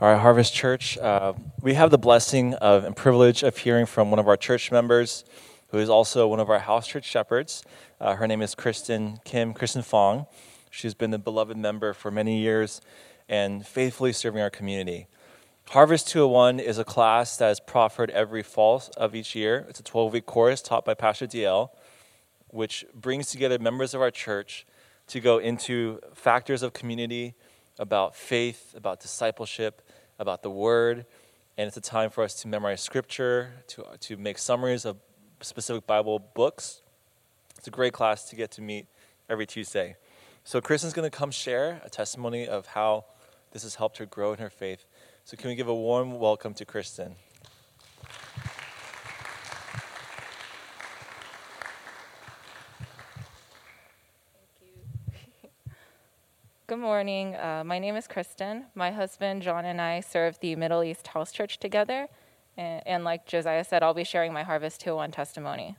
All right, Harvest Church, uh, we have the blessing of and privilege of hearing from one of our church members who is also one of our house church shepherds. Uh, her name is Kristen Kim, Kristen Fong. She's been the beloved member for many years and faithfully serving our community. Harvest 201 is a class that is proffered every fall of each year. It's a 12 week course taught by Pastor DL, which brings together members of our church to go into factors of community, about faith, about discipleship, about the Word. And it's a time for us to memorize Scripture, to, to make summaries of specific Bible books. It's a great class to get to meet every Tuesday. So, Kristen's going to come share a testimony of how this has helped her grow in her faith. So, can we give a warm welcome to Kristen? Good morning. Uh, my name is Kristen. My husband John and I serve the Middle East House Church together. And, and like Josiah said, I'll be sharing my Harvest 201 testimony.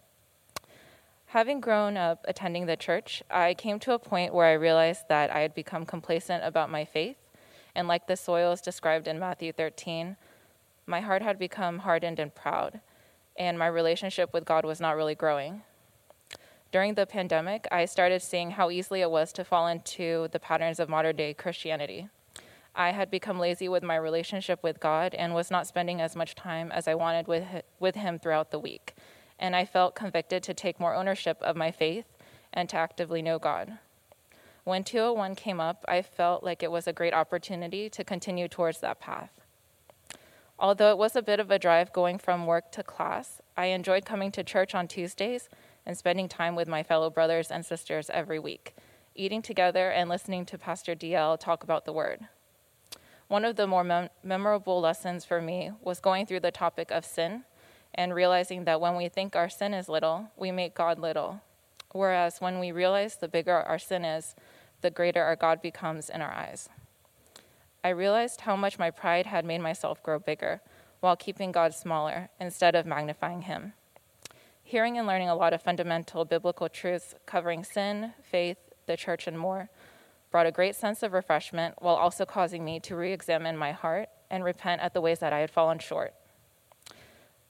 Having grown up attending the church, I came to a point where I realized that I had become complacent about my faith. And like the soils described in Matthew 13, my heart had become hardened and proud, and my relationship with God was not really growing. During the pandemic, I started seeing how easily it was to fall into the patterns of modern day Christianity. I had become lazy with my relationship with God and was not spending as much time as I wanted with, with Him throughout the week. And I felt convicted to take more ownership of my faith and to actively know God. When 201 came up, I felt like it was a great opportunity to continue towards that path. Although it was a bit of a drive going from work to class, I enjoyed coming to church on Tuesdays and spending time with my fellow brothers and sisters every week, eating together and listening to Pastor DL talk about the Word. One of the more mem- memorable lessons for me was going through the topic of sin and realizing that when we think our sin is little, we make God little. Whereas when we realize the bigger our sin is, the greater our God becomes in our eyes. I realized how much my pride had made myself grow bigger while keeping God smaller instead of magnifying him. Hearing and learning a lot of fundamental biblical truths covering sin, faith, the church, and more brought a great sense of refreshment while also causing me to re examine my heart and repent at the ways that I had fallen short.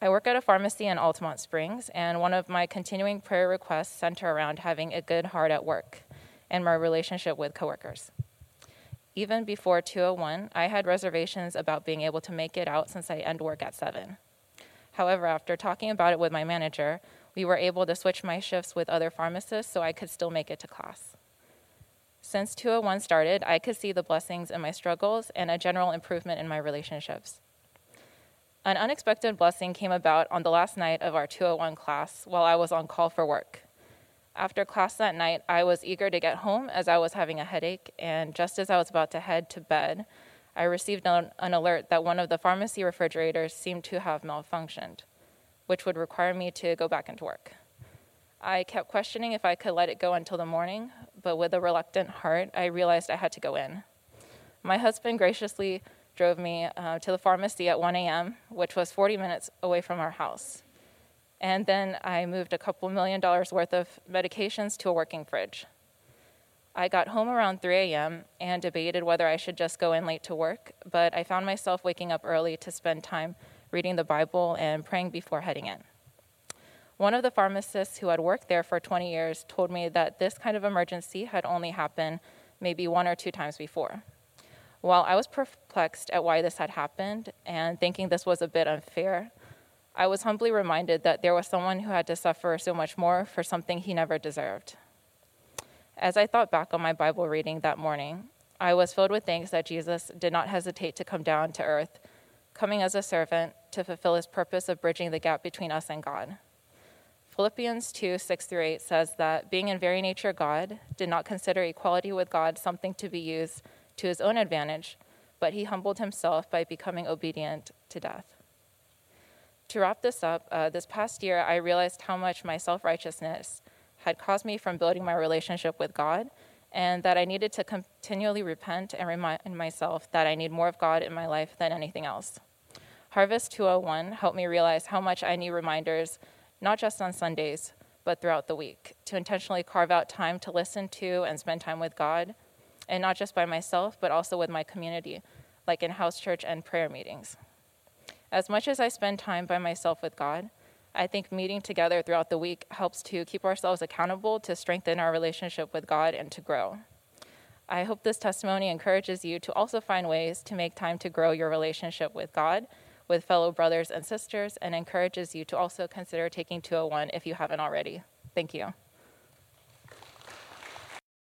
I work at a pharmacy in Altamonte Springs, and one of my continuing prayer requests center around having a good heart at work and my relationship with coworkers. Even before 201, I had reservations about being able to make it out since I end work at 7. However, after talking about it with my manager, we were able to switch my shifts with other pharmacists so I could still make it to class. Since 201 started, I could see the blessings in my struggles and a general improvement in my relationships. An unexpected blessing came about on the last night of our 201 class while I was on call for work. After class that night, I was eager to get home as I was having a headache, and just as I was about to head to bed, I received an, an alert that one of the pharmacy refrigerators seemed to have malfunctioned, which would require me to go back into work. I kept questioning if I could let it go until the morning, but with a reluctant heart, I realized I had to go in. My husband graciously drove me uh, to the pharmacy at 1 a.m., which was 40 minutes away from our house. And then I moved a couple million dollars worth of medications to a working fridge. I got home around 3 a.m. and debated whether I should just go in late to work, but I found myself waking up early to spend time reading the Bible and praying before heading in. One of the pharmacists who had worked there for 20 years told me that this kind of emergency had only happened maybe one or two times before. While I was perplexed at why this had happened and thinking this was a bit unfair, I was humbly reminded that there was someone who had to suffer so much more for something he never deserved. As I thought back on my Bible reading that morning, I was filled with thanks that Jesus did not hesitate to come down to earth, coming as a servant to fulfill his purpose of bridging the gap between us and God. Philippians 2 6 through 8 says that being in very nature God, did not consider equality with God something to be used to his own advantage, but he humbled himself by becoming obedient to death. To wrap this up, uh, this past year I realized how much my self righteousness had caused me from building my relationship with God, and that I needed to continually repent and remind myself that I need more of God in my life than anything else. Harvest 201 helped me realize how much I need reminders, not just on Sundays, but throughout the week, to intentionally carve out time to listen to and spend time with God, and not just by myself, but also with my community, like in house church and prayer meetings. As much as I spend time by myself with God, I think meeting together throughout the week helps to keep ourselves accountable, to strengthen our relationship with God, and to grow. I hope this testimony encourages you to also find ways to make time to grow your relationship with God, with fellow brothers and sisters, and encourages you to also consider taking 201 if you haven't already. Thank you.